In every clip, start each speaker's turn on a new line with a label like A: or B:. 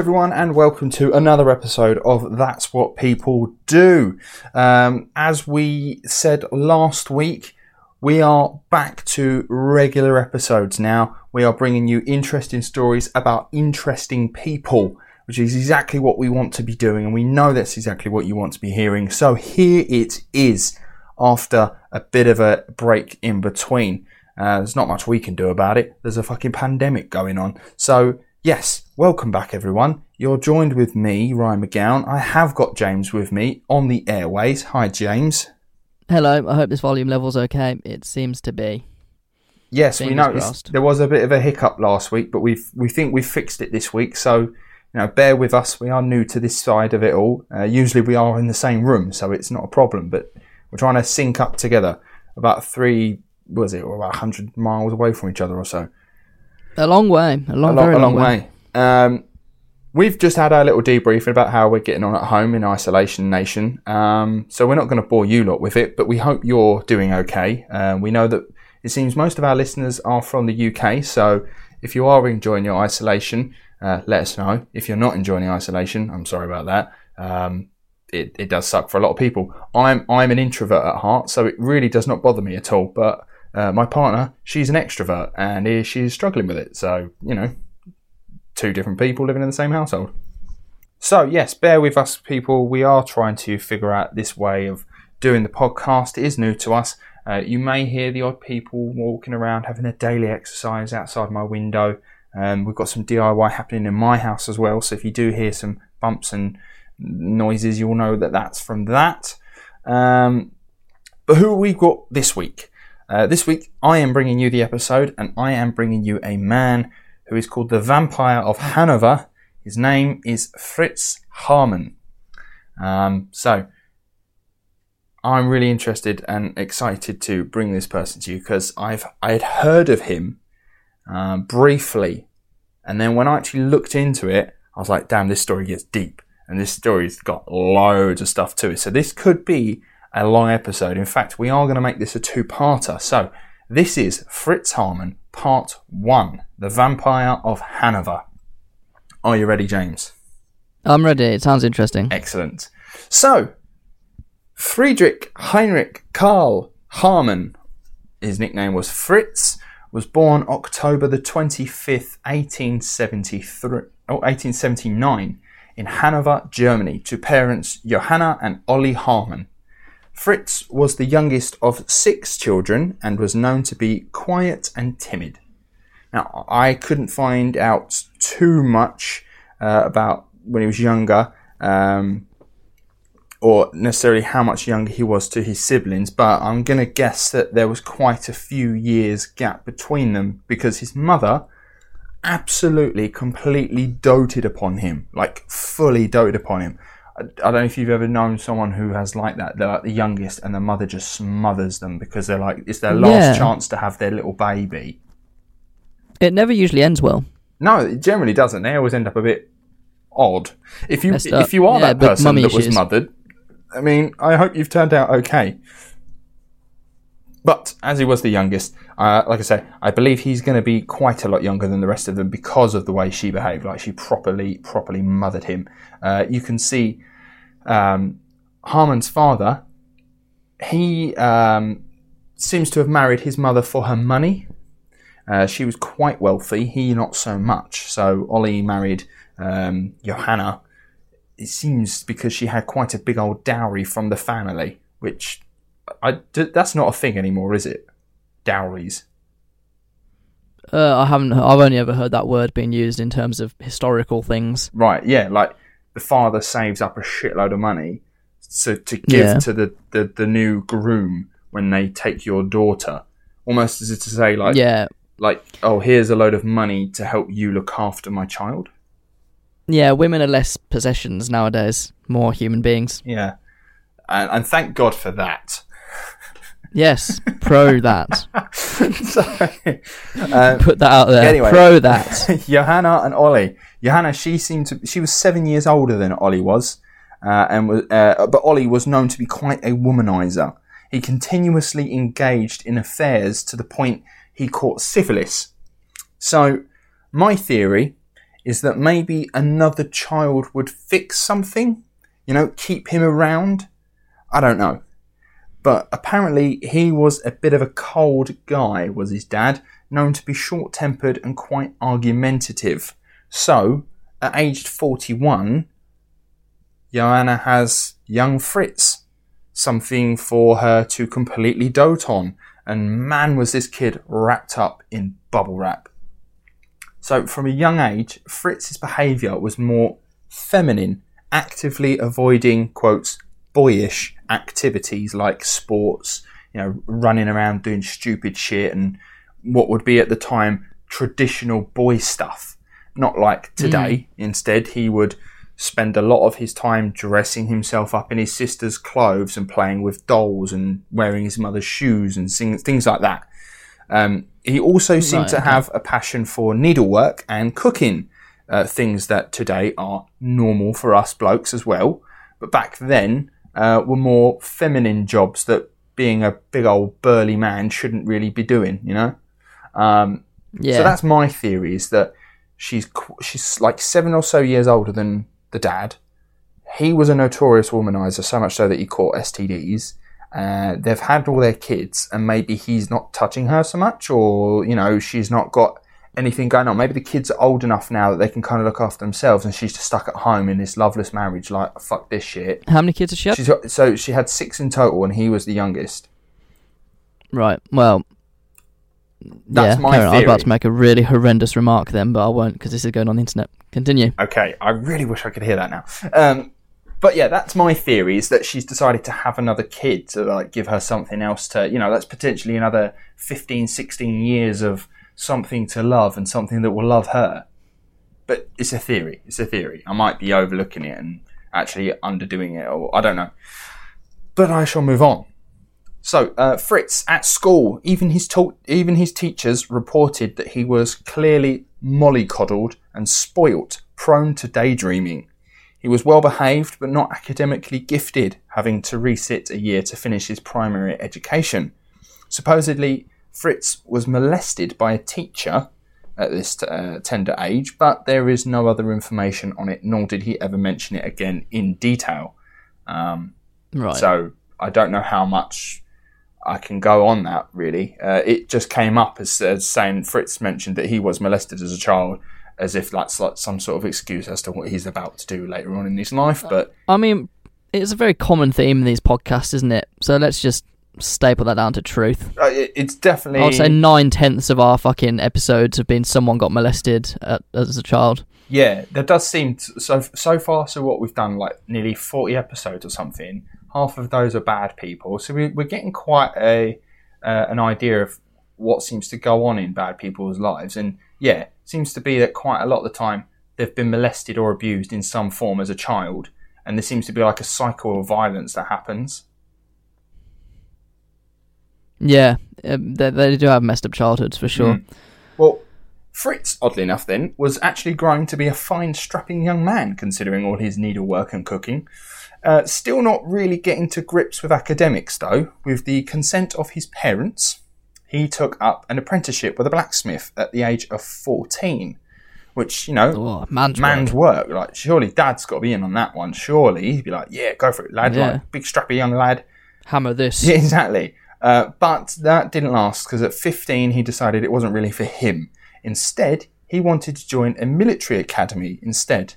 A: Everyone, and welcome to another episode of That's What People Do. Um, as we said last week, we are back to regular episodes now. We are bringing you interesting stories about interesting people, which is exactly what we want to be doing, and we know that's exactly what you want to be hearing. So here it is after a bit of a break in between. Uh, there's not much we can do about it. There's a fucking pandemic going on. So, yes, welcome back, everyone. You're joined with me, Ryan McGowan. I have got James with me on the airways. Hi, James.
B: Hello, I hope this volume level's okay. It seems to be.
A: Yes, we
B: Fingers
A: noticed
B: crossed.
A: there was a bit of a hiccup last week, but we we think we've fixed it this week. So, you know, bear with us. We are new to this side of it all. Uh, usually, we are in the same room, so it's not a problem. But we're trying to sync up together. About three, was it, or about hundred miles away from each other or so.
B: A long way. A long,
A: a, lo-
B: very
A: a
B: long,
A: long way. Um, we've just had our little debriefing about how we're getting on at home in Isolation Nation. Um, so we're not going to bore you lot with it, but we hope you're doing okay. Uh, we know that it seems most of our listeners are from the UK. So if you are enjoying your isolation, uh, let us know. If you're not enjoying isolation, I'm sorry about that. Um, it, it does suck for a lot of people. I'm I'm an introvert at heart, so it really does not bother me at all. But uh, my partner, she's an extrovert, and she's struggling with it. So you know, two different people living in the same household. So, yes, bear with us, people. We are trying to figure out this way of doing the podcast. It is new to us. Uh, you may hear the odd people walking around having a daily exercise outside my window. Um, we've got some DIY happening in my house as well. So, if you do hear some bumps and noises, you'll know that that's from that. Um, but who we got this week? Uh, this week, I am bringing you the episode, and I am bringing you a man who is called the Vampire of Hanover. His name is Fritz Haarmann. Um, so, I'm really interested and excited to bring this person to you because I've I had heard of him uh, briefly, and then when I actually looked into it, I was like, "Damn, this story gets deep." And this story's got loads of stuff to it. So this could be a long episode. In fact, we are going to make this a two-parter. So this is Fritz Haarmann, Part 1, The Vampire of Hanover. Are you ready, James?
B: I'm ready. It sounds interesting.
A: Excellent. So, Friedrich Heinrich Karl Haarmann, his nickname was Fritz, was born October the 25th, 1873, or 1879 in Hanover, Germany, to parents Johanna and Olli Haarmann. Fritz was the youngest of six children and was known to be quiet and timid. Now, I couldn't find out too much uh, about when he was younger, um, or necessarily how much younger he was to his siblings, but I'm going to guess that there was quite a few years gap between them because his mother absolutely, completely doted upon him, like fully doted upon him. I, don't know if you've ever known someone who has like that. They're like the youngest, and the mother just smothers them because they're like it's their last
B: Yeah.
A: chance to have their little baby.
B: It never usually ends well.
A: No, it generally doesn't. They always end up a bit odd. If you
B: Messed up.
A: if you are
B: Yeah,
A: that person
B: mummy
A: that was
B: issues.
A: mothered, I mean, I hope you've turned out okay. But as he was the youngest, uh, like I say, I believe he's going to be quite a lot younger than the rest of them because of the way she behaved. Like she properly, properly mothered him. Uh, you can see um, Haarmann's father. He um, seems to have married his mother for her money. Uh, she was quite wealthy. He not so much. So Ollie married um, Johanna. It seems because she had quite a big old dowry from the family, which I, that's not a thing anymore, is it? Dowries.
B: Uh, I haven't. I've only ever heard that word being used in terms of historical things.
A: Right, yeah, like the father saves up a shitload of money so to give
B: Yeah.
A: to the, the, the new groom when they take your daughter. Almost as if to say, like,
B: yeah,
A: like, oh, here's a load of money to help you look after my child.
B: yeah. Women are less possessions nowadays, more human beings.
A: Yeah. And, and thank God for that.
B: Yes, pro that.
A: so, uh,
B: Put that out there.
A: Anyway.
B: Pro that.
A: Johanna and Ollie. Johanna, she seemed to, she was seven years older than Ollie was, uh, and was, uh, but Ollie was known to be quite a womanizer. He continuously engaged in affairs to the point he caught syphilis. So, my theory is that maybe another child would fix something, you know, keep him around. I don't know. But apparently he was a bit of a cold guy, was his dad, known to be short tempered and quite argumentative. So, at aged 41, Johanna has young Fritz, something for her to completely dote on. And man, was this kid wrapped up in bubble wrap. So, from a young age, Fritz's behaviour was more feminine, actively avoiding, quotes, boyish activities like sports, you know, running around doing stupid shit and what would be at the time traditional boy stuff. Not like today. Mm. Instead, he would spend a lot of his time dressing himself up in his sister's clothes and playing with dolls and wearing his mother's shoes and things like that. Um, he also seemed right, to okay. have a passion for needlework and cooking, uh, things that today are normal for us blokes as well. But back then uh, were more feminine jobs that being a big old burly man shouldn't really be doing, you know? Um, yeah. So that's my theory is that she's she's like seven or so years older than the dad. He was a notorious womanizer, so much so that he caught STDs. Uh, they've had all their kids, and maybe he's not touching her so much, or you know, she's not got anything going on. Maybe the kids are old enough now that they can kind of look after themselves, and she's just stuck at home in this loveless marriage. Like, fuck this shit.
B: How many kids has she had?
A: She's got, so she had six in total, and he was the youngest.
B: Right. Well,
A: that's
B: yeah,
A: my theory.
B: I was about to make a really horrendous remark then, but I won't because this is going on the internet. Continue.
A: Okay, I really wish I could hear that now. Um, but yeah, that's my theory is that she's decided to have another kid to like give her something else to, you know, that's potentially another 15, 16 years of something to love and something that will love her. But it's a theory. It's a theory. I might be overlooking it and actually underdoing it, or I don't know. But I shall move on. So uh, Fritz at school, even his ta- even his teachers reported that he was clearly mollycoddled and spoilt, prone to daydreaming. He was well behaved but not academically gifted, having to resit a year to finish his primary education. Supposedly, Fritz was molested by a teacher at this uh, tender age, but there is no other information on it, nor did he ever mention it again in detail. Um, right. So I don't know how much I can go on that really. Uh, it just came up as, as, saying Fritz mentioned that he was molested as a child, as if that's like some sort of excuse as to what he's about to do later on in his life. But
B: I mean, it's a very common theme in these podcasts, isn't it? So let's just staple that down to truth.
A: Uh, it's definitely.
B: I'd say nine tenths of our fucking episodes have been someone got molested at, as a child.
A: Yeah, there does seem to, so so far. So what we've done, like nearly forty episodes or something half of those are bad people. So we, are getting quite a uh, an idea of what seems to go on in bad people's lives. And yeah, it seems to be that quite a lot of the time they've been molested or abused in some form as a child, and there seems to be like a cycle of violence that happens.
B: Yeah, um, they, they, do have messed up childhoods for sure. Mm.
A: Well, Fritz, oddly enough, then, was actually growing to be a fine, strapping young man, considering all his needlework and cooking. Uh, still not really getting to grips with academics, though. With the consent of his parents, he took up an apprenticeship with a blacksmith at the age of 14. Which, you know,
B: oh, man's,
A: man's work. work. Like, surely dad's got to be in on that one. Surely he'd be like, yeah, go for it, lad. Yeah. Like, big strappy young lad.
B: Hammer this.
A: Yeah, exactly. Uh, but that didn't last because at 15 he decided it wasn't really for him. Instead, he wanted to join a military academy instead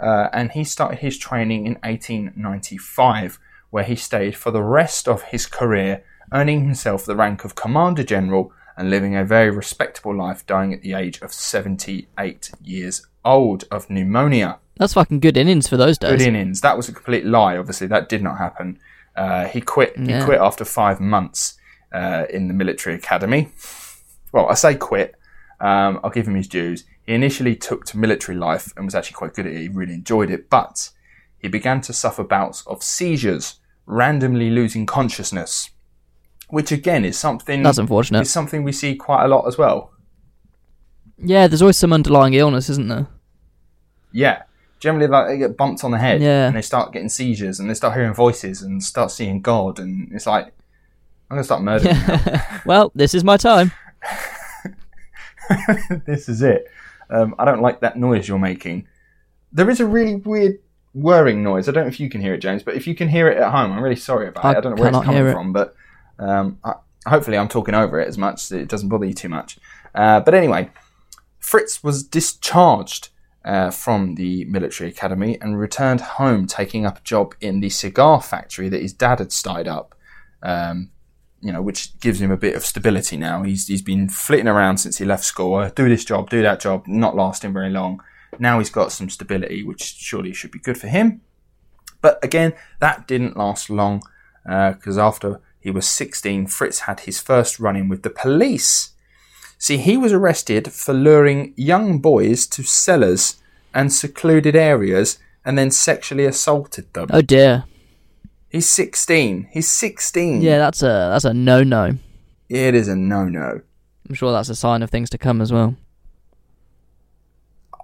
A: uh, and he started his training in 1895, where he stayed for the rest of his career, earning himself the rank of Commander General and living a very respectable life, dying at the age of 78 years old of pneumonia.
B: That's fucking good innings for those days.
A: Good innings. That was a complete lie. Obviously, that did not happen. Uh, he quit. Yeah. He quit after five months uh, in the military academy. Well, I say quit. Um, I'll give him his dues. He initially took to military life and was actually quite good at it. He really enjoyed it, but he began to suffer bouts of seizures, randomly losing consciousness, which again is something
B: that's unfortunate.
A: Is something we see quite a lot as well.
B: Yeah, there's always some underlying illness, isn't there?
A: Yeah, generally like they get bumped on the head
B: yeah.
A: and they start getting seizures and they start hearing voices and start seeing God and it's like I'm gonna start murdering.
B: well, this is my time.
A: this is it. Um, I don't like that noise you're making. There is a really weird whirring noise. I don't know if you can hear it, James, but if you can hear it at home, I'm really sorry about
B: I
A: it. I don't know where it's coming
B: it.
A: from, but um, I, hopefully I'm talking over it as much that it doesn't bother you too much. Uh, but anyway, Fritz was discharged uh, from the military academy and returned home, taking up a job in the cigar factory that his dad had started up. Um, you know, which gives him a bit of stability now. He's he's been flitting around since he left school. Uh, do this job, do that job, not lasting very long. Now he's got some stability, which surely should be good for him. But again, that didn't last long because after he was 16, Fritz had his first run in with the police. See, he was arrested for luring young boys to cellars and secluded areas and then sexually assaulted them.
B: Oh dear.
A: He's 16. He's 16.
B: Yeah, that's a that's a no no.
A: It is a no no.
B: I'm sure that's a sign of things to come as well.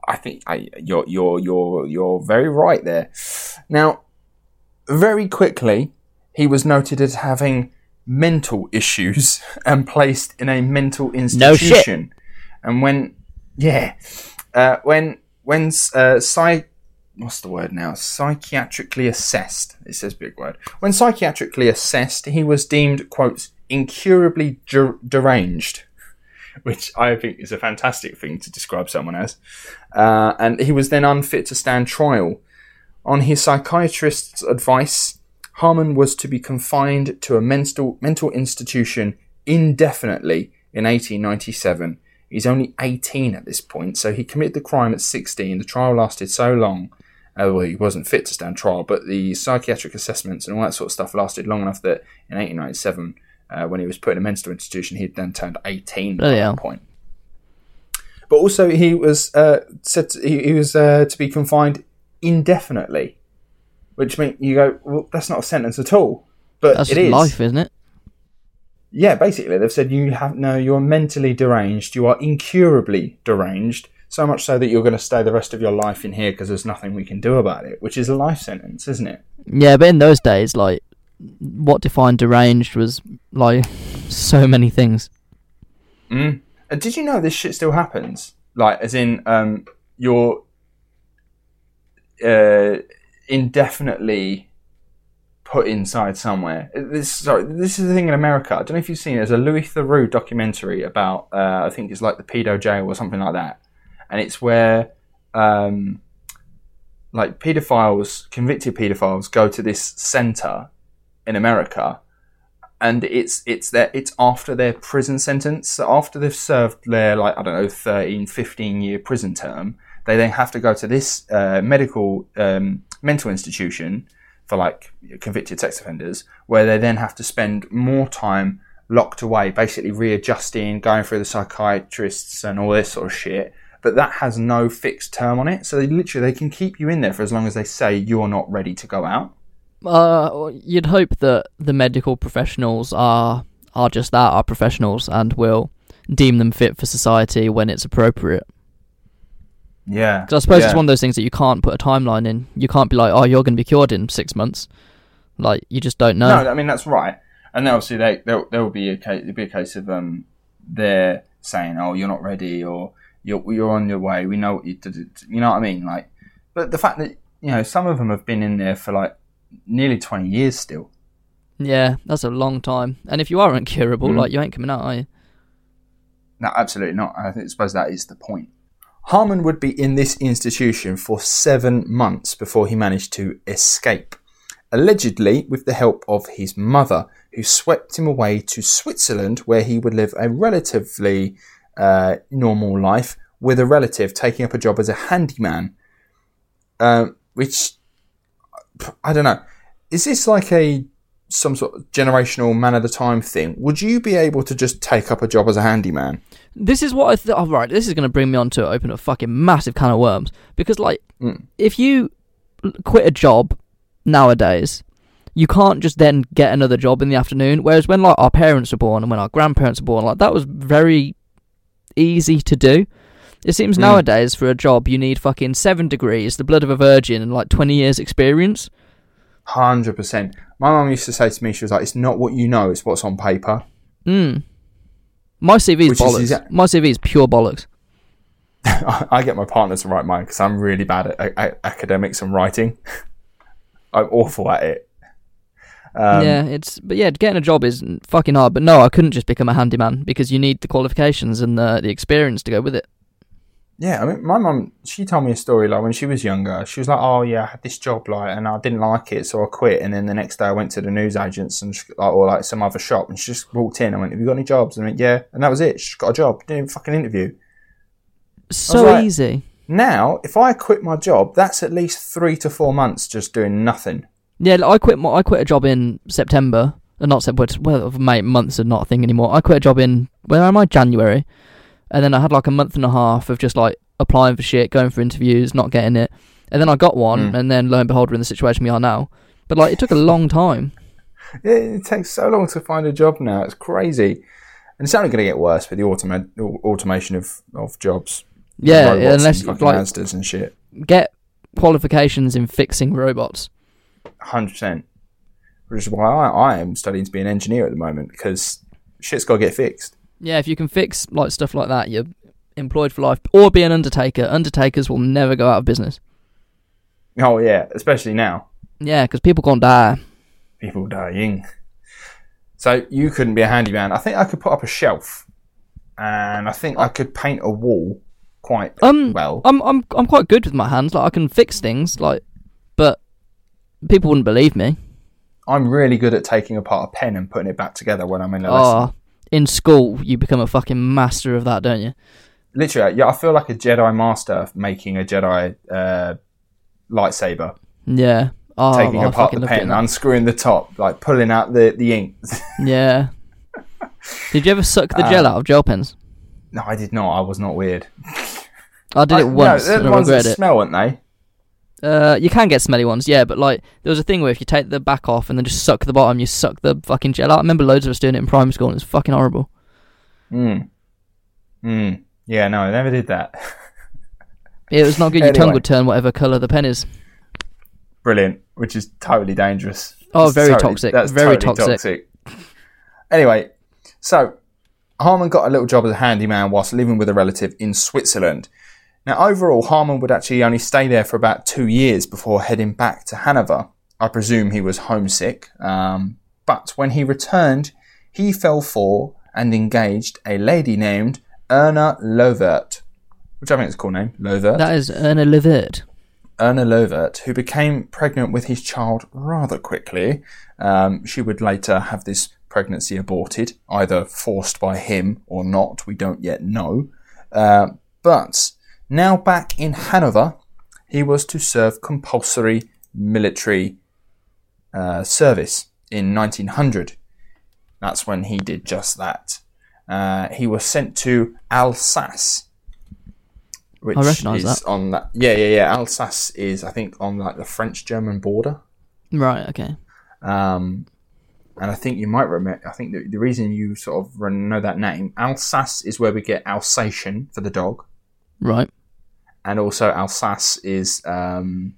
A: I think I, you're you're you're you're very right there. Now, very quickly, he was noted as having mental issues and placed in a mental institution. No And when, yeah, uh, when when uh, psych, what's the word now? Psychiatrically assessed. It says big word. When psychiatrically assessed, he was deemed quote incurably der- deranged which I think is a fantastic thing to describe someone as. Uh, and he was then unfit to stand trial. On his psychiatrist's advice, Haarmann was to be confined to a mental mental institution indefinitely in 1897. He's only 18 at this point, so he committed the crime at 16. The trial lasted so long. Uh, well, he wasn't fit to stand trial, but the psychiatric assessments and all that sort of stuff lasted long enough that in 1897, uh, when he was put in a mental institution, he'd then turned 18
B: Bloody
A: at
B: hell.
A: that point. But also, he was uh, said to, he, he was uh, to be confined indefinitely, which means you go, well, that's not a sentence at all. But
B: That's
A: it is.
B: life, isn't it?
A: Yeah, basically, they've said you have no, you're mentally deranged, you are incurably deranged, so much so that you're going to stay the rest of your life in here because there's nothing we can do about it, which is a life sentence, isn't it?
B: Yeah, but in those days, like, what defined deranged was like so many things.
A: Mm. Uh, did you know this shit still happens? Like, as in, um, you're uh, indefinitely put inside somewhere. This sorry, this is the thing in America. I don't know if you've seen. it. There's a Louis Theroux documentary about. Uh, I think it's like the pedo jail or something like that, and it's where. Um, like pedophiles, convicted pedophiles, go to this center in America, and it's it's their it's after their prison sentence. So after they've served their like I don't know 13, 15 year prison term, they then have to go to this uh, medical um, mental institution for like convicted sex offenders, where they then have to spend more time locked away, basically readjusting, going through the psychiatrists and all this sort of shit. But that has no fixed term on it, so they literally they can keep you in there for as long as they say you're not ready to go out.
B: Uh, you'd hope that the medical professionals are are just that, are professionals, and will deem them fit for society when it's appropriate.
A: Yeah,
B: Because I suppose
A: yeah.
B: it's one of those things that you can't put a timeline in. You can't be like, oh, you're going to be cured in six months. Like you just don't know.
A: No, I mean that's right. And then obviously they there, there will be a case there'll be a case of um they're saying oh you're not ready or you're you're on your way. We know what you did. You know what I mean? Like, but the fact that you know some of them have been in there for like nearly twenty years still.
B: Yeah, that's a long time. And if you are incurable,
A: Mm.
B: like you ain't coming out, are you?
A: No, absolutely not. I think, suppose that is the point. Haarmann would be in this institution for seven months before he managed to escape, allegedly with the help of his mother, who swept him away to Switzerland, where he would live a relatively uh, normal life with a relative taking up a job as a handyman. Um, which I don't know. Is this like a some sort of generational man of the time thing? Would you be able to just take up a job as a handyman?
B: This is what I thought. Oh, right, this is going to bring me on to open a fucking massive can of worms. Because, like,
A: Mm.
B: if you quit a job nowadays, you can't just then get another job in the afternoon. Whereas when, like, our parents were born and when our grandparents were born, like, that was very easy to do. It seems
A: Mm.
B: nowadays for a job you need fucking seven degrees, the blood of a virgin, and like 20 years experience.
A: Hundred percent. My mum used to say to me, she was like, "It's not what you know; it's what's on paper."
B: Mm. My CV is
A: is
B: bollocks.
A: exact-
B: My CV is pure bollocks.
A: I get my partner to write mine because I'm really bad at, at academics and writing. I'm awful at it. Um,
B: yeah, it's but yeah, getting a job is fucking hard. But no, I couldn't just become a handyman because you need the qualifications and the the experience to go with it.
A: Yeah, I mean, my mum, she told me a story like when she was younger. She was like, "Oh yeah, I had this job like, and I didn't like it, so I quit." And then the next day, I went to the news agents and she, like, or like some other shop, and she just walked in. I went, "Have you got any jobs?" And I went, "Yeah," and that was it. She got a job. Didn't even fucking interview.
B: So
A: like-
B: easy.
A: Now, if I quit my job, that's at least three to four months just doing nothing.
B: Yeah, like, I quit. My, I quit a job in September. Uh, not September. Well, mate, months are not a thing anymore. I quit a job in where am I? January, and then I had like a month and a half of just like applying for shit, going for interviews, not getting it, and then I got one,
A: Mm.
B: and then lo and behold, we're in the situation we are now. But like, it took a long time.
A: Yeah, it takes so long to find a job now. It's crazy, and it's only going to get worse with the automa- automation of, of jobs.
B: Yeah,
A: Robots
B: unless
A: and
B: like
A: Asdas and shit.
B: get qualifications in fixing robots.
A: Hundred percent. Which is why I, I am studying to be an engineer at the moment because shit's got to get fixed.
B: Yeah, if you can fix like stuff like that, you're employed for life. Or be an undertaker. Undertakers will never go out of business.
A: Oh yeah, especially now,
B: Yeah, because people can't die.
A: people dying. So you couldn't be a handyman. I think I could put up a shelf, and I think I could paint a wall quite
B: Um,
A: well.
B: I'm I'm I'm quite good with my hands. Like I can fix things. Like, but people wouldn't believe me.
A: I'm really good at taking apart a pen and putting it back together when I'm in a lesson.
B: In school you become a fucking master of that, don't you?
A: Literally, yeah, I feel like a Jedi master making a Jedi uh, lightsaber,
B: Yeah. Oh,
A: taking
B: I
A: apart the pen, unscrewing the top, like pulling out the, the ink.
B: Yeah. Did you ever suck the gel out of gel pens?
A: no, I did not. I was not weird.
B: I did
A: I-
B: it once
A: No, the ones that
B: it.
A: smell, weren't they?
B: Uh, you can get smelly ones, yeah, but like there was a thing where if you take the back off and then just suck the bottom, you suck the fucking gel out. I remember loads of us doing it in primary school, and it's fucking horrible.
A: Mm. Mm. Yeah, no, I never did that.
B: Yeah, it was not good. Your tongue would turn whatever colour the pen is.
A: Brilliant, which is totally dangerous.
B: Oh,
A: It's
B: very
A: totally-
B: toxic,
A: That's
B: very
A: totally
B: toxic.
A: Anyway, so Haarmann got a little job as a handyman whilst living with a relative in Switzerland. Now, overall, Haarmann would actually only stay there for about two years before heading back to Hanover. I presume he was homesick, um, but when he returned, he fell for and engaged a lady named Erna Lovert, which I think is a cool name, Lovert.
B: That is Erna Lovert.
A: Erna Lovert, who became pregnant with his child rather quickly. Um, she would later have this pregnancy aborted, either forced by him or not. We don't yet know. Uh, but now back in Hanover, he was to serve compulsory military uh, service in 1900. That's when he did just that. Uh, he was sent to Alsace, which
B: I recognise
A: is on that. Yeah, yeah, yeah. Alsace is, I think, on like the French-German border.
B: Right. Okay.
A: Um, and I think you might remember. I think the, the reason you sort of know that name, Alsace, is where we get Alsatian for the dog,
B: Right.
A: And also Alsace is um,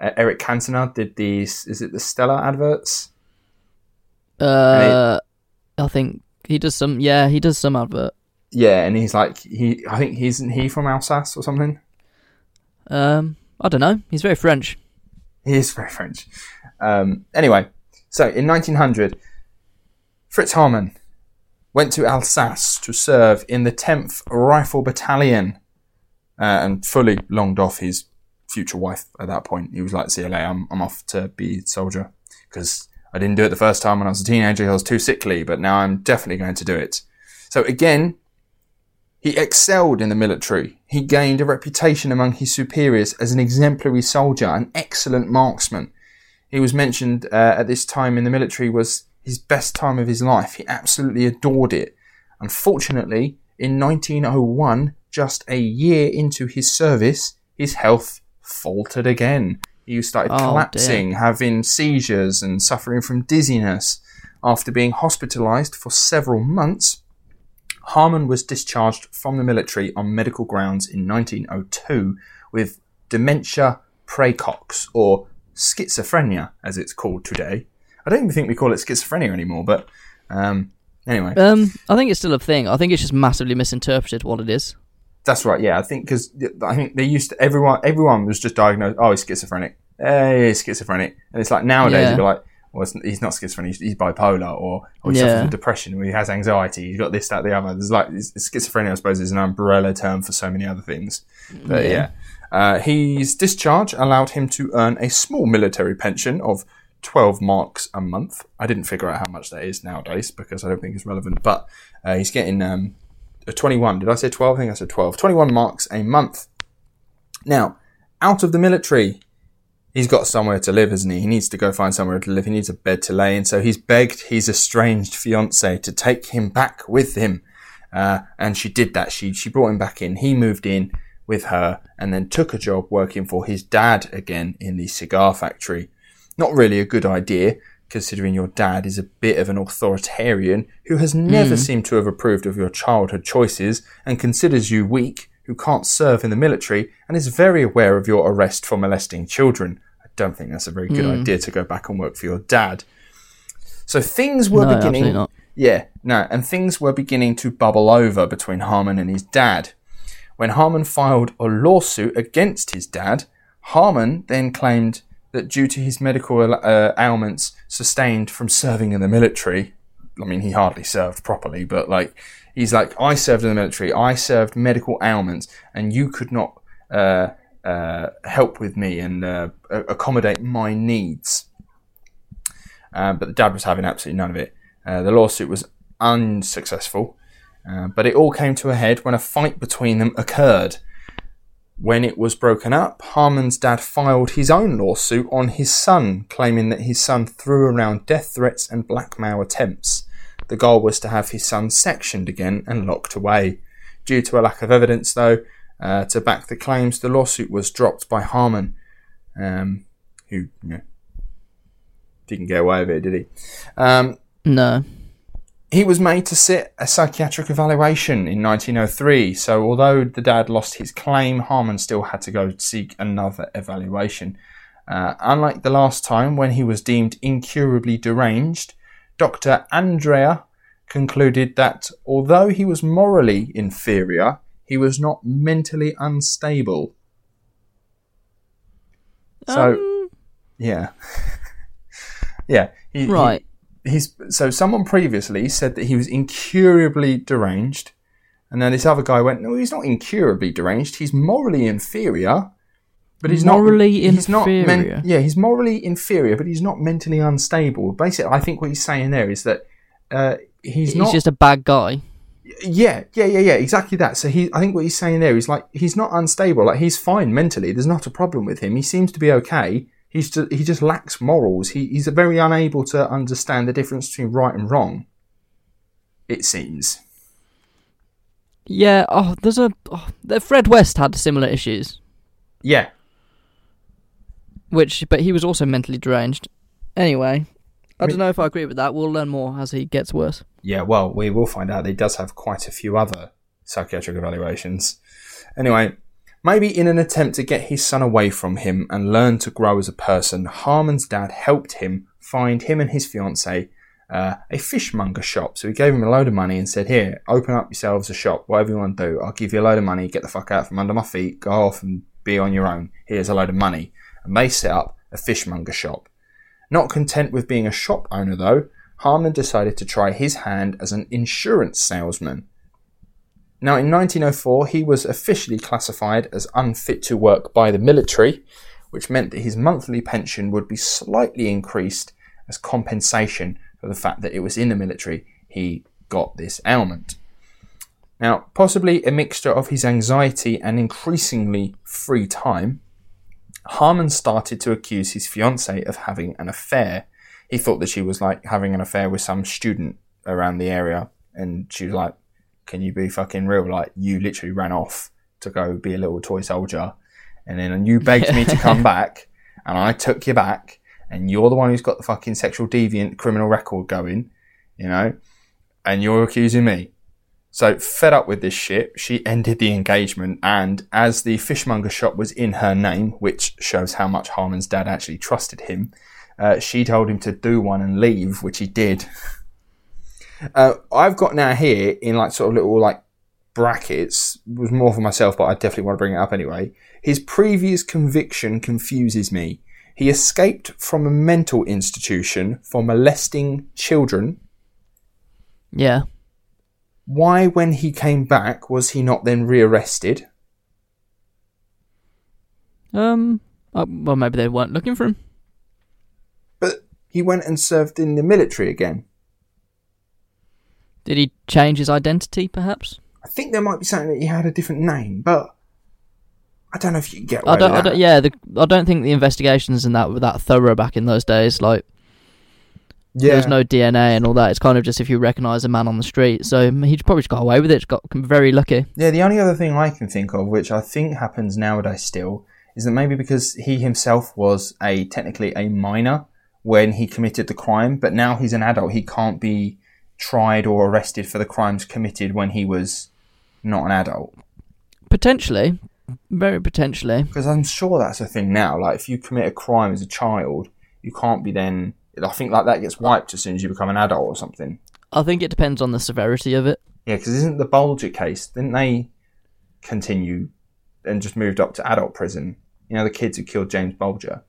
A: Eric Cantona did these. Is it the Stella adverts?
B: Uh, I think he does some. Yeah, he does some advert.
A: Yeah, and he's like he. I think he's he from Alsace or something.
B: Um, I don't know. He's very French.
A: He is very French. Um, anyway, so in 1900, Fritz Haarmann went to Alsace to serve in the 10th Rifle Battalion uh, and fully longed off his future wife at that point. He was like, CLA, I'm, I'm off to be a soldier because I didn't do it the first time when I was a teenager. I was too sickly, but now I'm definitely going to do it. So again, he excelled in the military. He gained a reputation among his superiors as an exemplary soldier, an excellent marksman. He was mentioned uh, at this time in the military was his best time of his life. He absolutely adored it. Unfortunately, in 1901, just a year into his service, his health faltered again. He started
B: Oh, dear.
A: collapsing, having seizures, and suffering from dizziness. After being hospitalized for several months, Haarmann was discharged from the military on medical grounds in 1902 with dementia praecox, or schizophrenia, as it's called today. I don't even think we call it schizophrenia anymore, but um, anyway.
B: Um, I think it's still a thing. I think it's just massively misinterpreted what it is.
A: That's right. Yeah, I think because I think they used to everyone everyone was just diagnosed. Oh, he's schizophrenic. Hey, he's schizophrenic, and it's like nowadays
B: Yeah.
A: you'd be like, well, he's not schizophrenic. He's, bipolar, or, or he suffers from depression, or he has anxiety. He's got this, that, the other. There's like schizophrenia. I suppose is an umbrella term for so many other things. But yeah, Uh, his discharge allowed him to earn a small military pension of 12 marks a month. I didn't figure out how much that is nowadays because I don't think it's relevant, but uh, he's getting um, a 21. Did I say 12? I think I said 12. 21 marks a month. Now, out of the military, he's got somewhere to live, hasn't he? He needs to go find somewhere to live. He needs a bed to lay in. So he's begged his estranged fiancee to take him back with him. Uh, and she did that. She, she brought him back in. He moved in with her and then took a job working for his dad again in the cigar factory. Not really a good idea, considering your dad is a bit of an authoritarian who has never hmm. seemed to have approved of your childhood choices and considers you weak, who can't serve in the military, and is very aware of your arrest for molesting children. I don't think that's a very good hmm. idea to go back and work for your dad. So things were
B: No,
A: beginning.
B: not.
A: Yeah, no, and things were beginning to bubble over between Haarmann and his dad. When Haarmann filed a lawsuit against his dad, Haarmann then claimed that due to his medical uh, ailments sustained from serving in the military, I mean, he hardly served properly, but like, he's like, I served in the military, I served medical ailments, and you could not uh, uh, help with me and uh, accommodate my needs. Uh, but the dad was having absolutely none of it. Uh, the lawsuit was unsuccessful, but it all came to a head when a fight between them occurred. When it was broken up, Haarmann's dad filed his own lawsuit on his son, claiming that his son threw around death threats and blackmail attempts. The goal was to have his son sectioned again and locked away. Due to a lack of evidence, though, uh, to back the claims, the lawsuit was dropped by Haarmann, um, who you know, didn't get away with it, did he? Um,
B: No.
A: He was made to sit a psychiatric evaluation in 1903. So, although the dad lost his claim, Haarmann still had to go seek another evaluation. Uh, unlike the last time when he was deemed incurably deranged, Dr. Andrea concluded that although he was morally inferior, he was not mentally unstable. So,
B: Um,
A: yeah. yeah. He,
B: right.
A: He's so someone previously said that he was incurably deranged, and then this other guy went, "No, he's not incurably deranged. He's morally inferior, but he's
B: Morally
A: not he's not
B: inferior?
A: yeah, he's morally inferior, but he's not mentally unstable." Basically, I think what he's saying there is that uh, he's,
B: He's
A: not.
B: just a bad guy.
A: yeah, yeah, yeah, yeah, exactly that. So he, I think what he's saying there is like he's not unstable. Like he's fine mentally. There's not a problem with him. He seems to be okay. He's just, he just lacks morals. He, he's very unable to understand the difference between right and wrong. It seems.
B: Yeah. Oh, there's a. Oh, Fred West had similar issues,
A: Yeah,
B: which, but he was also mentally deranged. Anyway, I
A: I mean-
B: don't know if I agree with that. We'll learn more as he gets worse.
A: yeah. Well, we will find out. He does have quite a few other psychiatric evaluations. Anyway, maybe in an attempt to get his son away from him and learn to grow as a person, Haarmann's dad helped him find him and his fiancee uh, a fishmonger shop. So he gave him a load of money and said, "Here, open up yourselves a shop. Whatever you want to do, I'll give you a load of money. Get the fuck out from under my feet. Go off and be on your own. Here's a load of money." And they set up a fishmonger shop. Not content with being a shop owner, though, Haarmann decided to try his hand as an insurance salesman. Now, in 1904, he was officially classified as unfit to work by the military, which meant that his monthly pension would be slightly increased as compensation for the fact that it was in the military he got this ailment. Now, possibly a mixture of his anxiety and increasingly free time, Haarmann started to accuse his fiancée of having an affair. He thought that she was like having an affair with some student around the area, and she was like, Can you be fucking real? Like, you literally ran off to go be a little toy soldier, and then you begged me to come back, and I took you back, and you're the one who's got the fucking sexual deviant criminal record going, you know, and you're accusing me. So, fed up with this shit, she ended the engagement, and as the fishmonger shop was in her name, which shows how much Haarmann's dad actually trusted him, uh, she told him to do one and leave, which he did. Uh, I've got now here in like sort of little like brackets was more for myself, but I definitely want to bring it up anyway. His previous conviction confuses me. He escaped from a mental institution for molesting children.
B: Yeah.
A: Why, when he came back, was he not then rearrested?
B: Um. uh, well, maybe they weren't looking for him.
A: But he went and served in the military again.
B: Did he change his identity, perhaps?
A: I think there might be something that he had a different name, but I don't know if you can get away
B: I don't.
A: with
B: I
A: that.
B: don't yeah, the, I don't think the investigations and that were that thorough back in those days. Like,
A: yeah.
B: there's no DNA and all that. It's kind of just if you recognise a man on the street. So mm, he probably just got away with it. Just got very lucky.
A: Yeah, the only other thing I can think of, which I think happens nowadays still, is that maybe because he himself was a technically a minor when he committed the crime, but now he's an adult, he can't be tried or arrested for the crimes committed when he was not an adult.
B: Potentially, very potentially.
A: Because I'm sure that's a thing now. Like if you commit a crime as a child, you can't be then. I think like that gets wiped as soon as you become an adult or something.
B: I think it depends on the severity of it.
A: Yeah, because isn't the Bulger case? Didn't they continue and just moved up to adult prison? You know, the kids who killed James Bulger.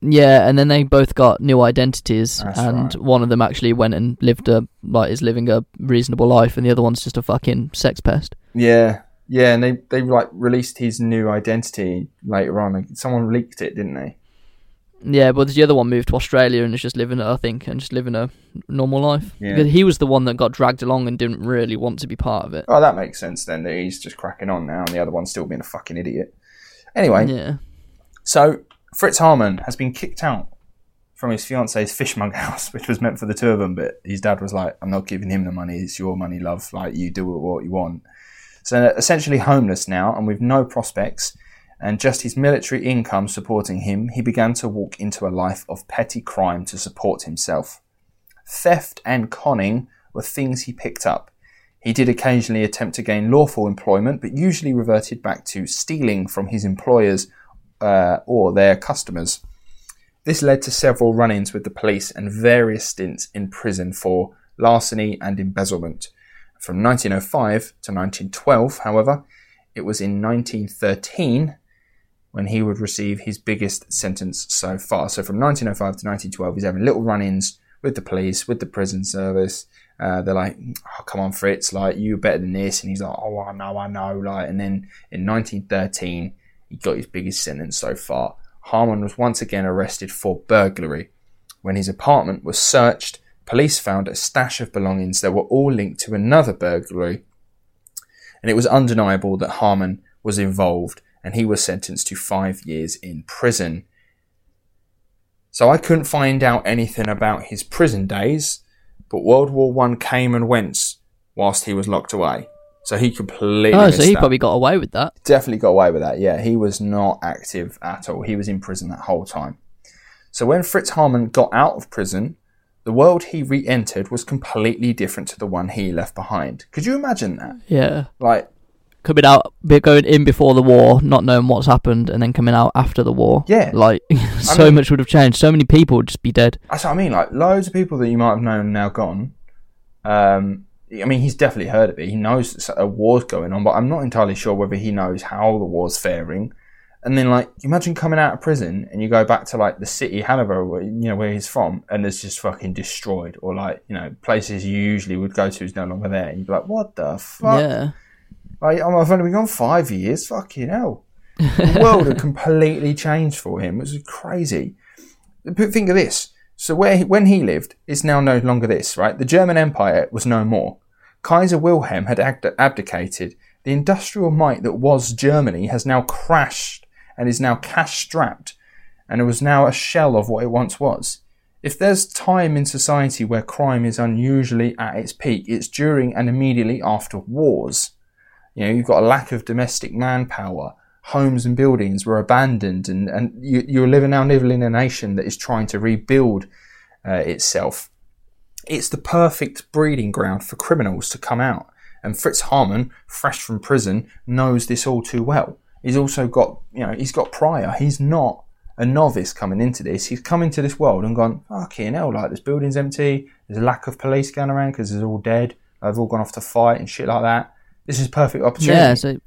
B: Yeah, and then they both got new identities,
A: That's
B: and
A: right.
B: one of them actually went and lived a like is living a reasonable life, and the other one's just a fucking sex pest.
A: Yeah, yeah, and they they like released his new identity later on. Like, Someone leaked it, didn't they?
B: Yeah, but the other one moved to Australia and is just living, I think, and just living a normal life.
A: Yeah.
B: Because He was the one that got dragged along and didn't really want to be part of it.
A: Oh, that makes sense then. That he's just cracking on now, and the other one's still being a fucking idiot. Anyway,
B: Yeah.
A: so Fritz Haarmann has been kicked out from his fiance's fishmonger house, which was meant for the two of them. But his dad was like, "I'm not giving him the money. It's your money, love. Like you do what you want." So essentially homeless now, and with no prospects, and just his military income supporting him, he began to walk into a life of petty crime to support himself. Theft and conning were things he picked up. He did occasionally attempt to gain lawful employment, but usually reverted back to stealing from his employers uh, or their customers. This led to several run ins with the police and various stints in prison for larceny and embezzlement. From 1905 to 1912, however, it was in 1913 when he would receive his biggest sentence so far. So from 1905 to 1912, he's having little run ins with the police, with the prison service. Uh, they're like, oh, come on, Fritz, like, you're better than this. And he's like, oh, I know, I know. Like, and then in 1913, he got his biggest sentence so far. Haarmann was once again arrested for burglary. When his apartment was searched, police found a stash of belongings that were all linked to another burglary. And it was undeniable that Haarmann was involved and he was sentenced to five years in prison. So I couldn't find out anything about his prison days, but World War One came and went whilst he was locked away. So he completely
B: Oh, so he
A: that.
B: probably got away with that.
A: definitely got away with that. Yeah, he was not active at all. He was in prison that whole time. So when Fritz Haarmann got out of prison, the world he re-entered was completely different to the one he left behind. Could you imagine that?
B: Yeah.
A: Like,
B: Coming out, going in before the war, not knowing what's happened, and then coming out after the war.
A: Yeah.
B: Like, so
A: mean-
B: much would have changed. So many people would just be dead.
A: That's what I mean. Like loads of people that you might have known now gone. Um, I mean, he's definitely heard of it. He knows that a war's going on, but I'm not entirely sure whether he knows how the war's faring. And then, like, imagine coming out of prison and you go back to like the city, Hanover, where, you know, where he's from, and it's just fucking destroyed, or like, you know, places you usually would go to is no longer there. And you'd be like, what the fuck?
B: Yeah.
A: Like, I'm- I've only been gone five years. Fucking hell. The world had completely changed for him. It was crazy. But think of this. So where he, when he lived, it's now no longer this, right? The German Empire was no more. Kaiser Wilhelm had abd- abdicated. The industrial might that was Germany has now crashed and is now cash strapped, and it was now a shell of what it once was. If there's time in society where crime is unusually at its peak, it's during and immediately after wars. You know, you've got a lack of domestic manpower. Homes and buildings were abandoned, and, and you, you're living now living in a nation that is trying to rebuild uh, itself. It's the perfect breeding ground for criminals to come out. And Fritz Haarmann, fresh from prison, knows this all too well. He's also got, you know, he's got prior. He's not a novice coming into this. He's come into this world and gone, fucking hell, like this building's empty. There's a lack of police going around because they're all dead. They've all gone off to fight and shit like that. This is perfect opportunity.
B: Yeah, so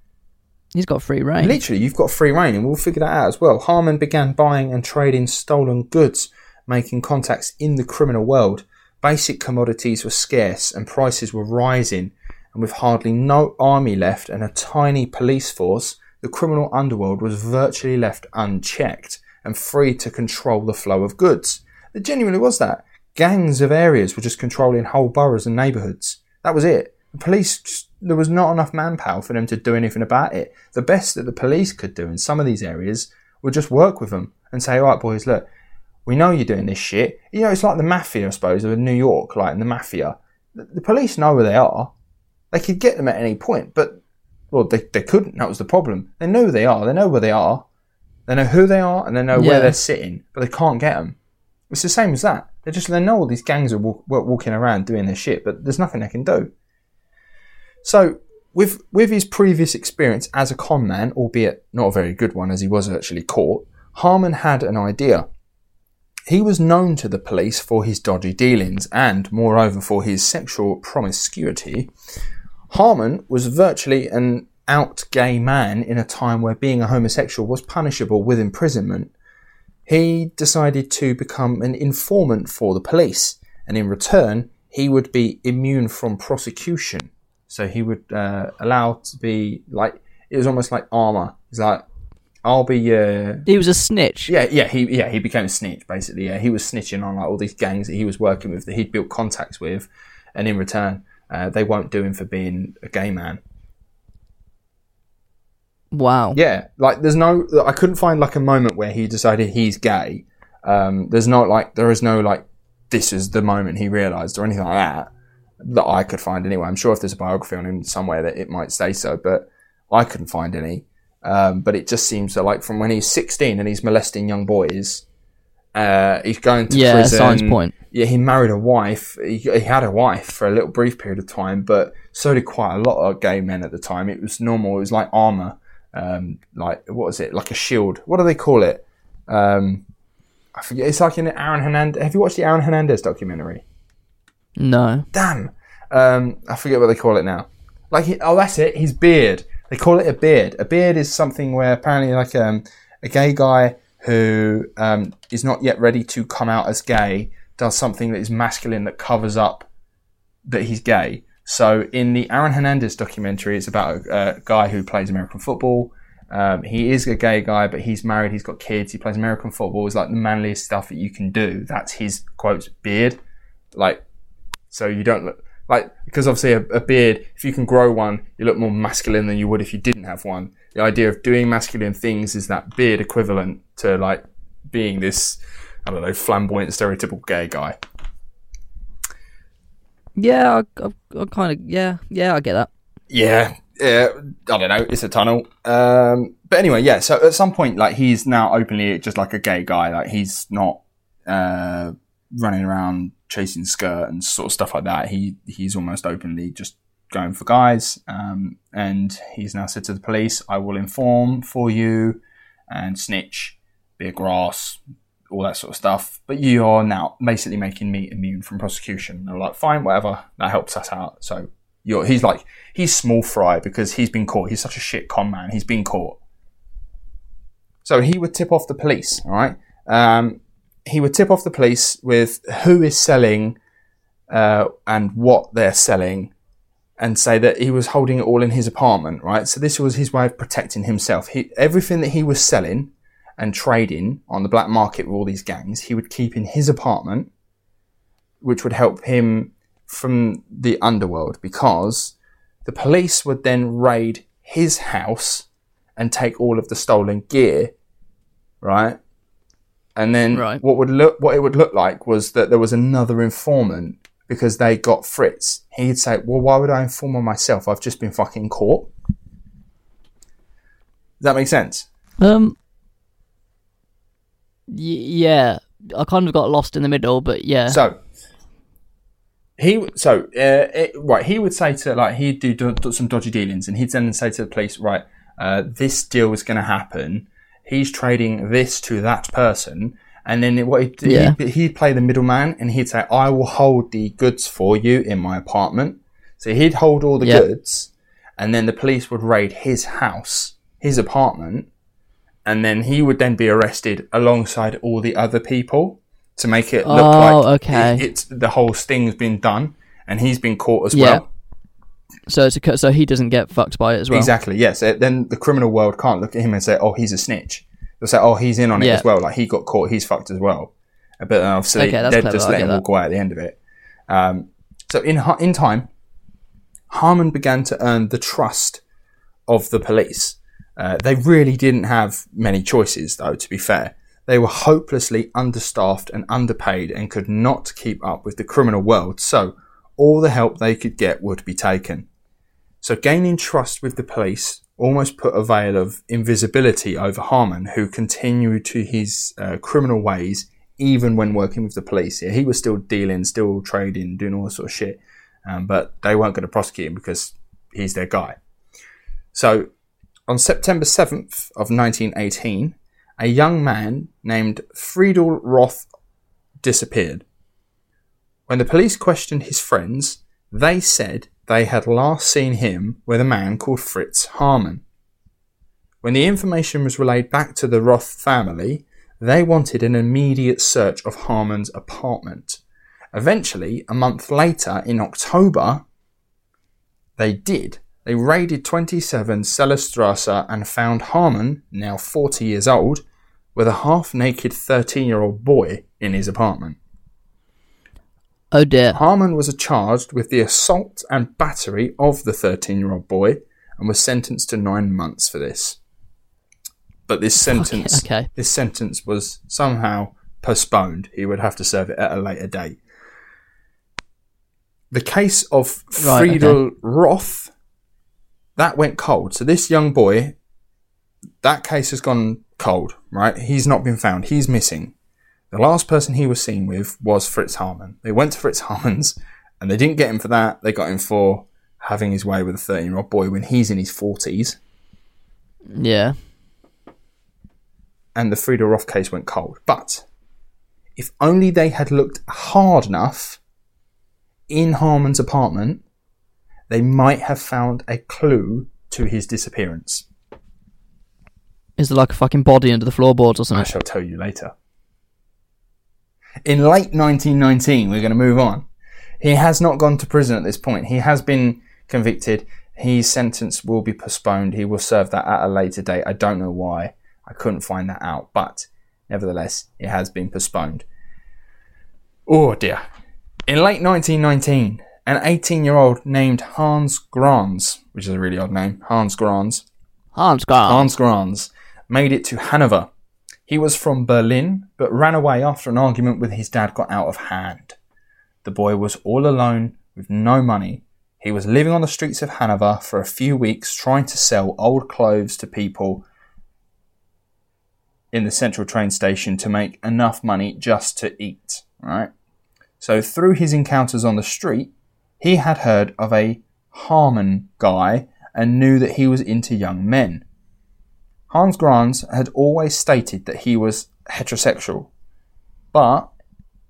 B: he's got free reign.
A: Literally, you've got free reign, and we'll figure that out as well. Haarmann began buying and trading stolen goods, making contacts in the criminal world. Basic commodities were scarce, and prices were rising. And with hardly no army left and a tiny police force, the criminal underworld was virtually left unchecked and free to control the flow of goods. It genuinely was that. Gangs of areas were just controlling whole boroughs and neighbourhoods. That was it. The police, there was not enough manpower for them to do anything about it. The best that the police could do in some of these areas would just work with them and say, all right, boys, look, we know you're doing this shit. You know, it's like the mafia, I suppose, of New York, like in the mafia. The, the police know where they are. They could get them at any point, but, well, they, they couldn't. That was the problem. They know who they are. They know where they are. They know who they are and they know
B: Yeah.
A: where they're sitting, but they can't get them. It's the same as that. They just they know all these gangs are walk, walking around doing their shit, but there's nothing they can do. So with with his previous experience as a con man, albeit not a very good one, as he was actually caught, Haarmann had an idea. He was known to the police for his dodgy dealings and, moreover, for his sexual promiscuity. Haarmann was virtually an out gay man in a time where being a homosexual was punishable with imprisonment. He decided to become an informant for the police, and in return, he would be immune from prosecution. So he would uh, allow to be like it was almost like armor. He's like, I'll be uh,
B: He was a snitch.
A: yeah, yeah, he yeah he became a snitch basically. Yeah, he was snitching on like all these gangs that he was working with that he'd built contacts with, and in return, uh, they won't do him for being a gay man.
B: Wow.
A: Yeah, like there's no, I couldn't find like a moment where he decided he's gay. Um, there's no like, there is no like, this is the moment he realised or anything like that that I could find anyway. I'm sure if there's a biography on him somewhere that it might say so, but I couldn't find any. Um, but it just seems that like from when he's 16 and he's molesting young boys, uh, he's going to
B: Yeah,
A: prison.
B: Signs Point.
A: Yeah, he married a wife. He, he had a wife for a little brief period of time, but so did quite a lot of gay men at the time. It was normal. It was like armor, um, like what was it? Like a shield. What do they call it? Um, I forget. It's like in Aaron Hernandez. Have you watched the Aaron Hernandez documentary?
B: No.
A: Damn, um, I forget what they call it now. Like, oh, that's it. His beard. They call it a beard. A beard is something where apparently, like, um, a gay guy who um, is not yet ready to come out as gay does something that is masculine that covers up that he's gay. So, in the Aaron Hernandez documentary, it's about a, a guy who plays American football. Um, he is a gay guy, but he's married. He's got kids. He plays American football. It's like the manliest stuff that you can do. That's his quote beard. Like, so you don't look like because obviously a, a beard. If you can grow one, you look more masculine than you would if you didn't have one. The idea of doing masculine things is that beard equivalent to like being this, I don't know, flamboyant, stereotypical gay guy.
B: Yeah, I, I, I kind of. Yeah, yeah, I get that.
A: Yeah, yeah. I don't know. It's a tunnel. Um, but anyway, yeah. So at some point, like he's now openly just like a gay guy. Like he's not uh, running around chasing skirt and sort of stuff like that. He he's almost openly just going for guys. Um, and he's now said to the police, "I will inform for you and snitch, be a grass." All that sort of stuff, but you are now basically making me immune from prosecution. They're like, fine, whatever, that helps us out. So you're, he's like, he's small fry because he's been caught. He's such a shit con man. He's been caught. So he would tip off the police, all right? Um, he would tip off the police with who is selling uh, and what they're selling and say that he was holding it all in his apartment, right? So this was his way of protecting himself. He, everything that he was selling and trading on the black market with all these gangs, he would keep in his apartment, which would help him from the underworld because the police would then raid his house and take all of the stolen gear, right? And then
B: Right.
A: what would look what it would look like was that there was another informant because they got Fritz. He'd say, "Well, why would I inform on myself? I've just been fucking caught." Does that make sense?
B: Um. Y- yeah, I kind of got lost in the middle, but yeah.
A: So he so uh, it, right he would say to like he'd do, do, do some dodgy dealings and he'd then say to the police right uh, this deal is going to happen he's trading this to that person and then what he'd,
B: Yeah.
A: he'd, he'd play the middleman and he'd say I will hold the goods for you in my apartment so he'd hold all the
B: Yeah.
A: goods and then the police would raid his house, his apartment, and then he would then be arrested alongside all the other people to make it look
B: Oh,
A: like
B: okay.
A: it- it's the whole sting's been done and he's been caught as
B: Yeah.
A: well.
B: So it's a, so he doesn't get fucked by it as well.
A: Exactly. Yes. Uh, Then the criminal world can't look at him and say, "Oh, he's a snitch." They'll say, "Oh, he's in on it
B: Yeah.
A: as well. Like he got caught, he's fucked as well." Uh, But then obviously,
B: Okay, clever,
A: just
B: I
A: let him walk away at the end of it. Um, so in in time, Haarmann began to earn the trust of the police. Uh, they really didn't have many choices, though. To be fair, they were hopelessly understaffed and underpaid, and could not keep up with the criminal world. So all the help they could get would be taken. So gaining trust with the police almost put a veil of invisibility over Haarmann, who continued to his uh, criminal ways even when working with the police. Yeah, he was still dealing, still trading, doing all this sort of shit, um, but they weren't going to prosecute him because he's their guy. So on September 7th of 1918, a young man named Friedel Roth disappeared. When the police questioned his friends, they said they had last seen him with a man called Fritz Haarmann. When the information was relayed back to the Roth family, they wanted an immediate search of Haarmann's apartment. Eventually, a month later, in October, they did. They raided 27 Cellerstrasse and found Haarmann, now 40 years old, with a half naked 13 year old boy in his apartment.
B: Oh dear.
A: Haarmann was charged with the assault and battery of the 13 year old boy and was sentenced to nine months for this. But this sentence,
B: okay.
A: this sentence was somehow postponed. He would have to serve it at a later date. The case of
B: Right,
A: Friedel Roth, that went cold. So this young boy, that case has gone cold, right? He's not been found. He's missing. The last person he was seen with was Fritz Haarmann. They went to Fritz Haarmann's and they didn't get him for that. They got him for having his way with a 13 year old boy when he's in his 40s.
B: Yeah.
A: And the Frieda Roth case went cold. But if only they had looked hard enough in Haarmann's apartment, they might have found a clue to his disappearance.
B: Is there like a fucking body under the floorboards or something?
A: I shall tell you later. In late 1919, we're going to move on. He has not gone to prison at this point. He has been convicted. His sentence will be postponed. He will serve that at a later date. I don't know why. I couldn't find that out, but nevertheless, it has been postponed. Oh dear. In late 1919, an 18 year old named Hans Grans, which is a really odd name, Hans Grans,
B: Hans Grant.
A: Hans Grans made it to Hanover. He was from Berlin, but ran away after an argument with his dad got out of hand. The boy was all alone with no money. He was living on the streets of Hanover for a few weeks trying to sell old clothes to people in the central train station to make enough money just to eat, right? So through his encounters on the street, he had heard of a Haarmann guy and knew that he was into young men. Hans Grans had always stated that he was heterosexual, but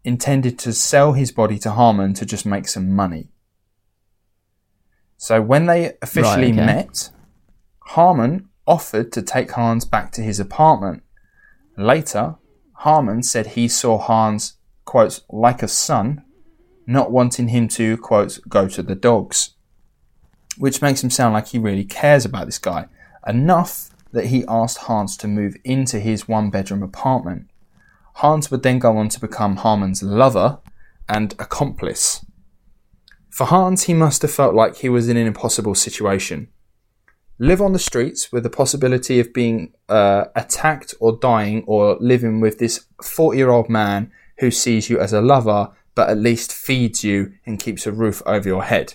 A: intended to sell his body to Haarmann to just make some money. So when they officially
B: okay.
A: met, Haarmann offered to take Hans back to his apartment. Later, Haarmann said he saw Hans, quote, like a son, not wanting him to, quote, go to the dogs. Which makes him sound like he really cares about this guy. Enough that he asked Hans to move into his one bedroom apartment. Hans would then go on to become Haarmann's lover and accomplice. For Hans, he must have felt like he was in an impossible situation. Live on the streets with the possibility of being uh, attacked or dying, or living with this 40 year old man who sees you as a lover but at least feeds you and keeps a roof over your head.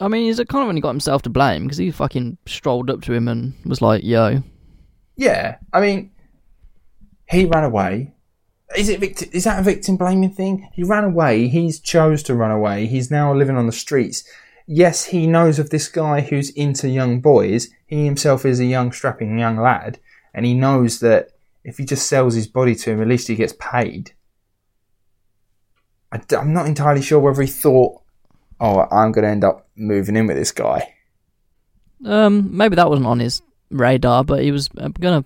B: I mean, he's kind of only got himself to blame because he fucking strolled up to him and was like, "Yo,
A: Yeah, I mean, he ran away. Is it victim? Is that a victim blaming thing? He ran away. He's chose to run away. He's now living on the streets. Yes, he knows of this guy who's into young boys. He himself is a young, strapping young lad, and he knows that if he just sells his body to him, at least he gets paid. I, am not entirely sure whether he thought, "Oh, I'm going to end up moving in with this guy."
B: Um, maybe that wasn't on his radar, but he was uh, gonna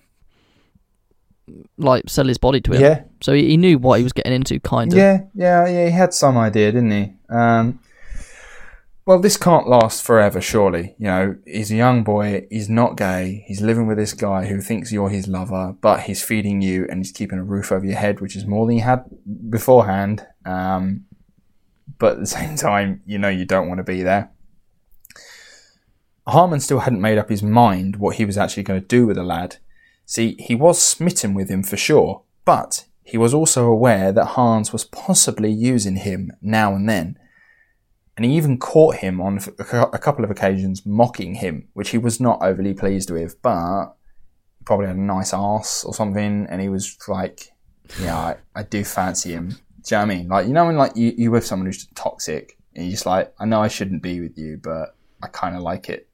B: like sell his body to him.
A: Yeah,
B: So he, he knew what he was getting into, kind of.
A: yeah, yeah, yeah. He had some idea, didn't he? Um, well, this can't last forever, surely. You know, he's a young boy. He's not gay. He's living with this guy who thinks you're his lover, but he's feeding you and he's keeping a roof over your head, which is more than you had beforehand. Um, but at the same time, you know, you don't want to be there. Haarmann still hadn't made up his mind what he was actually going to do with the lad. See, he was smitten with him for sure, but he was also aware that Hans was possibly using him now and then. And he even caught him on a couple of occasions mocking him, which he was not overly pleased with, but probably had a nice ass or something, and he was like, Yeah, I, I do fancy him. Do you know what I mean? Like, you know, when like you, you're with someone who's toxic, and you're just like, I know I shouldn't be with you, but I kind of like it.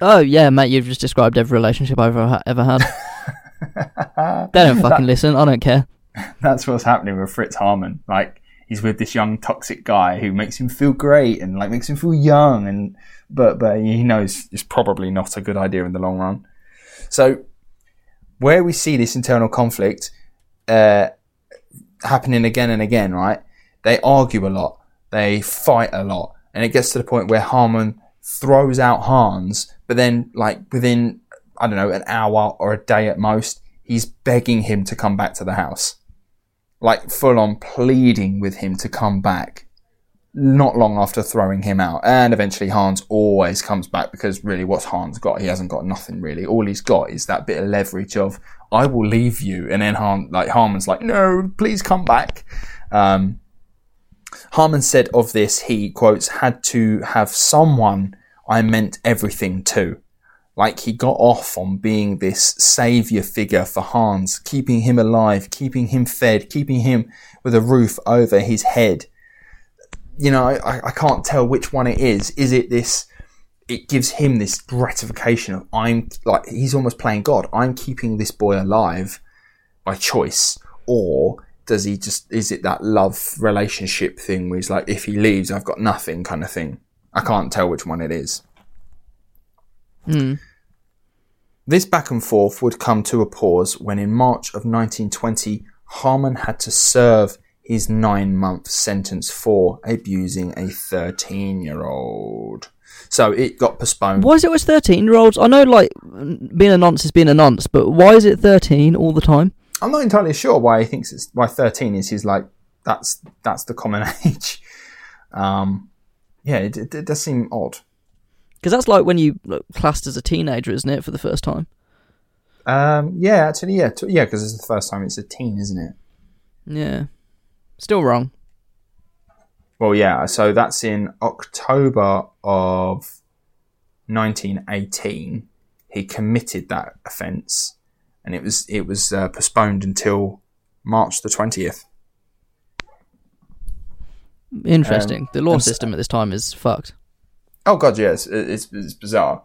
B: Oh yeah, mate, you've just described every relationship I've ever, ever had. they don't fucking listen. I don't care.
A: that's what's happening with Fritz Haarmann. Like he's with this young toxic guy who makes him feel great and like makes him feel young and but but he knows it's probably not a good idea in the long run. So where we see this internal conflict uh, happening again and again, right? They argue a lot, they fight a lot, and it gets to the point where Haarmann throws out Hans, but then like within I don't know an hour or a day at most, he's begging him to come back to the house. Like full on pleading with him to come back not long after throwing him out. And eventually Hans always comes back because really what's Hans got? He hasn't got nothing really. All he's got is that bit of leverage of I will leave you and then Han like Haarmann's like, No, please come back. Um Haarmann said of this he quotes had to have someone I meant everything to. Like he got off on being this savior figure for Hans, keeping him alive, keeping him fed, keeping him with a roof over his head. You know, I, I can't tell which one it is. Is it this? It gives him this gratification of I'm like he's almost playing God. I'm keeping this boy alive by choice, or does he just? Is it that love relationship thing where he's like, if he leaves, I've got nothing, kind of thing. I can't tell which one it is.
B: Hmm.
A: This back and forth would come to a pause when, in March of 1920, Haarmann had to serve his nine month sentence for abusing a 13 year old. So it got postponed.
B: Why is it always thirteen year olds? I know, like being a nonce is being a nonce, but why is it thirteen all the time?
A: I'm not entirely sure why he thinks it's why 13 is his like that's that's the common age. Um, yeah, it, it, it does seem odd.
B: Because that's like when you like, classed as a teenager, isn't it, for the first time?
A: Um, yeah, actually, yeah, t- yeah, because it's the first time it's a teen, isn't it?
B: Yeah. Still wrong.
A: Well, yeah. So that's in October of 1918. He committed that offence, and it was it was uh, postponed until March the 20th.
B: Interesting. the law system at this time is fucked.
A: Oh god, yes, it's, it's bizarre.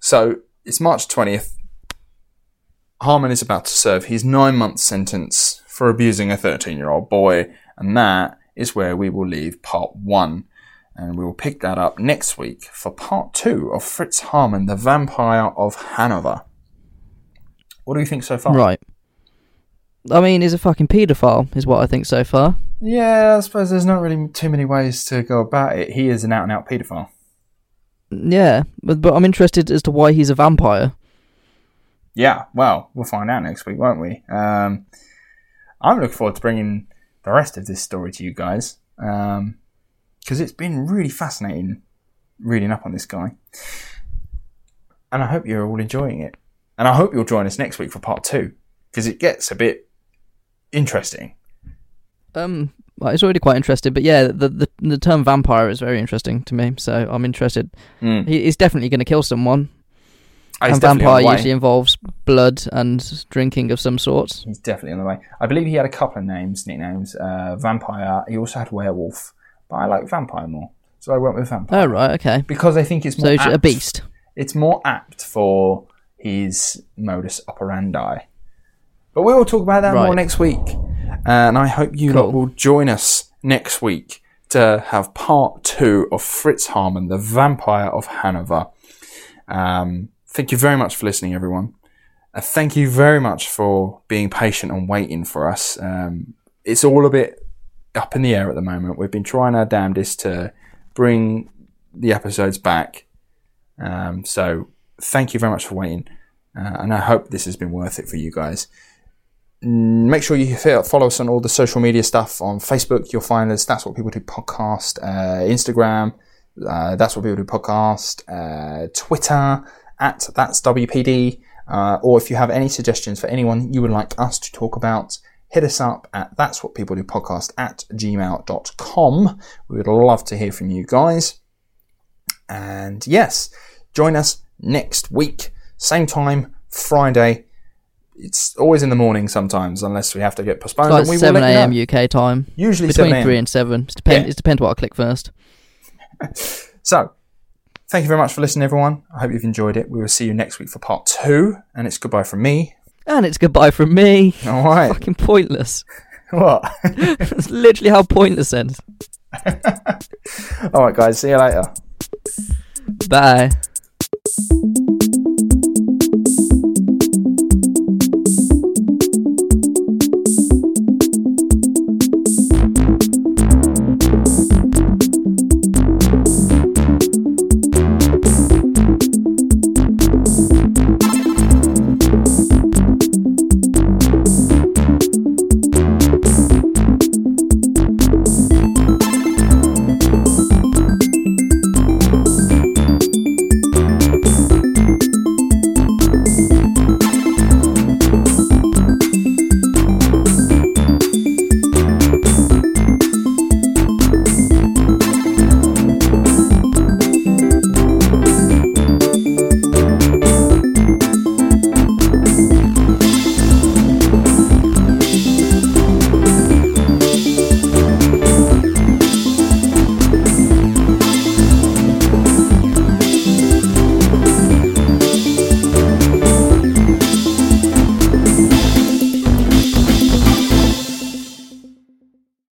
A: So it's March 20th. Haarmann is about to serve his nine month sentence for abusing a 13 year old boy, and that is where we will leave part one. And we will pick that up next week for part two of Fritz Haarmann, the Vampire of Hanover. What do you think so far?
B: Right. I mean, he's a fucking paedophile, is what I think so far.
A: Yeah, I suppose there's not really too many ways to go about it. He is an out and out paedophile.
B: Yeah, but, but I'm interested as to why he's a vampire.
A: Yeah, well, we'll find out next week, won't we? Um, I'm looking forward to bringing the rest of this story to you guys because it's been really fascinating reading up on this guy. And I hope you're all enjoying it. And I hope you'll join us next week for part two because it gets a bit interesting.
B: Um, well, it's already quite interesting, but yeah, the, the the term vampire is very interesting to me, so I'm interested.
A: Mm.
B: He, he's definitely going to kill someone,
A: he's
B: and vampire usually involves blood and drinking of some sort.
A: He's definitely on the way. I believe he had a couple of names, nicknames. Uh, vampire. He also had werewolf, but I like vampire more, so I went with vampire
B: Oh right, okay.
A: because I think it's more
B: So he's a
A: apt.
B: beast.
A: It's more apt for his modus operandi. But we will talk about that more next week, and I hope you lot
B: Cool.
A: will join us next week to have part two of Fritz Haarmann, the Vampire of Hanover. Um, thank you very much for listening, everyone. Uh, thank you very much for being patient and waiting for us. Um, it's all a bit up in the air at the moment. We've been trying our damnedest to bring the episodes back. Um, so thank you very much for waiting. Uh, and I hope this has been worth it for you guys. Mm, Make sure you follow us on all the social media stuff on Facebook. You'll find us. That's what people do podcast. Uh, Instagram. Uh, that's what people do podcast. Uh, Twitter at that's WPD. Uh, or if you have any suggestions for anyone you would like us to talk about, hit us up at that's what people do podcast at gmail.com. We would love to hear from you guys. And yes, join us next week, same time, Friday. It's always in the morning sometimes, unless we have to get postponed.
B: It's like
A: and we will
B: seven
A: let you know.
B: a.m. UK time.
A: Usually
B: Between
A: 7
B: three and seven. It depends.
A: Yeah.
B: It depends what I click first.
A: So, thank you very much for listening, everyone. I hope you've enjoyed it. We will see you next week for part two, and it's goodbye from me.
B: And it's goodbye from me.
A: All right.
B: Fucking pointless.
A: what?
B: That's literally how pointless ends.
A: All right, guys. See you later.
B: Bye.